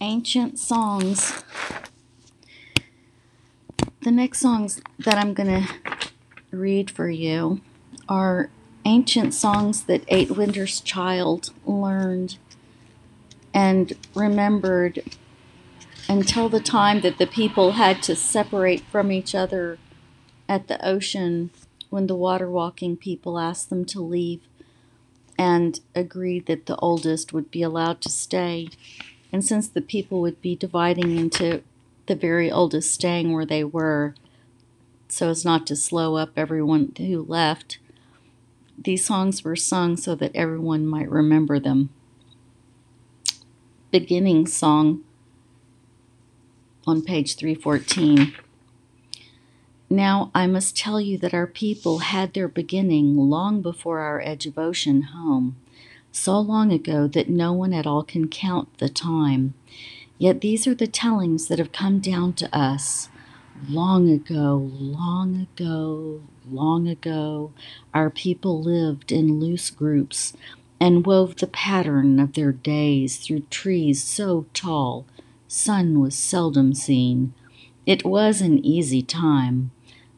ancient songs. The next songs that I'm going to read for you are ancient songs that Eight Winter's Child learned and remembered until the time that the people had to separate from each other at the ocean when the water walking people asked them to leave and agreed that the oldest would be allowed to stay. And since the people would be dividing into the very oldest staying where they were, so as not to slow up everyone who left, these songs were sung so that everyone might remember them. Beginning song on page 314. Now I must tell you that our people had their beginning long before our edge of ocean home, so long ago that no one at all can count the time. Yet these are the tellings that have come down to us. Long ago, long ago, long ago, our people lived in loose groups and wove the pattern of their days through trees so tall, sun was seldom seen. It was an easy time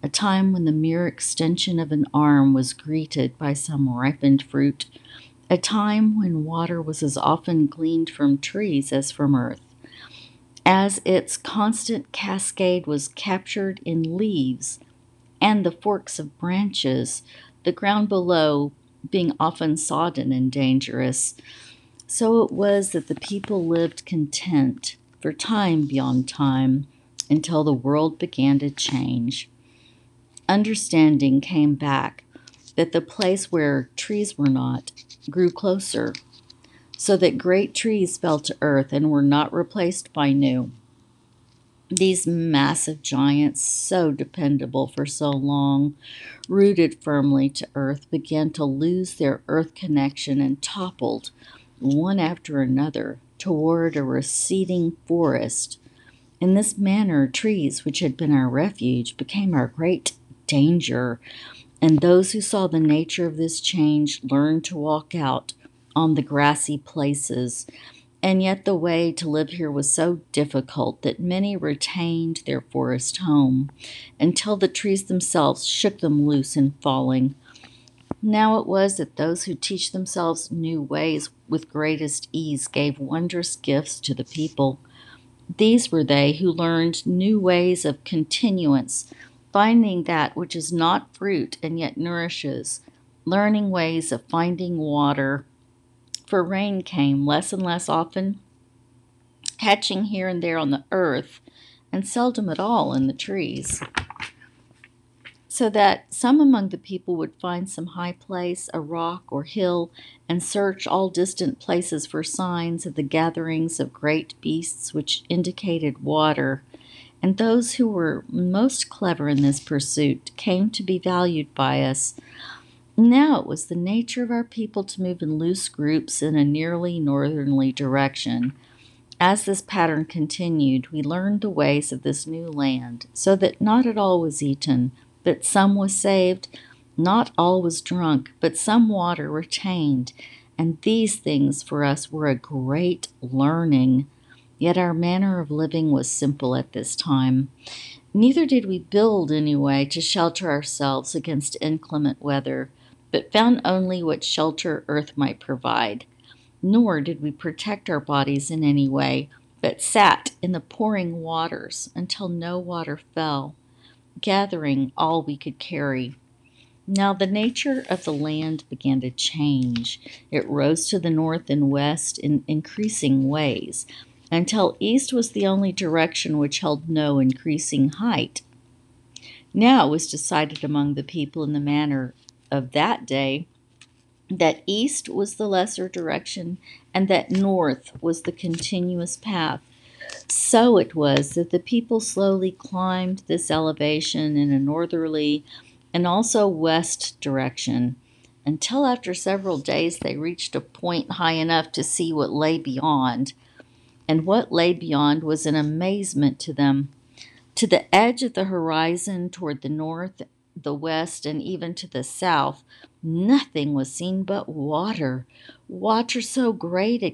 a time when the mere extension of an arm was greeted by some ripened fruit, a time when water was as often gleaned from trees as from earth. As its constant cascade was captured in leaves and the forks of branches, the ground below being often sodden and dangerous, so it was that the people lived content for time beyond time until the world began to change understanding came back that the place where trees were not grew closer, so that great trees fell to earth and were not replaced by new. These massive giants, so dependable for so long, rooted firmly to earth, began to lose their earth connection and toppled, one after another, toward a receding forest. In this manner, trees, which had been our refuge, became our great danger. And those who saw the nature of this change learned to walk out on the grassy places. And yet, the way to live here was so difficult that many retained their forest home until the trees themselves shook them loose in falling. Now it was that those who teach themselves new ways with greatest ease gave wondrous gifts to the people. These were they who learned new ways of continuance finding that which is not fruit and yet nourishes, learning ways of finding water. For rain came less and less often, catching here and there on the earth, and seldom at all in the trees. So that some among the people would find some high place, a rock or hill, and search all distant places for signs of the gatherings of great beasts which indicated water and those who were most clever in this pursuit came to be valued by us. Now it was the nature of our people to move in loose groups in a nearly northerly direction. As this pattern continued, we learned the ways of this new land, so that not at all was eaten, but some was saved, not all was drunk, but some water retained. And these things for us were a great learning. Yet our manner of living was simple at this time. Neither did we build any way to shelter ourselves against inclement weather, but found only what shelter earth might provide. Nor did we protect our bodies in any way, but sat in the pouring waters until no water fell, gathering all we could carry. Now the nature of the land began to change. It rose to the north and west in increasing ways until east was the only direction which held no increasing height. Now it was decided among the people in the manner of that day that east was the lesser direction and that north was the continuous path. So it was that the people slowly climbed this elevation in a northerly and also west direction until after several days they reached a point high enough to see what lay beyond and what lay beyond was an amazement to them. To the edge of the horizon, toward the north, the west, and even to the south, nothing was seen but water. Water so great it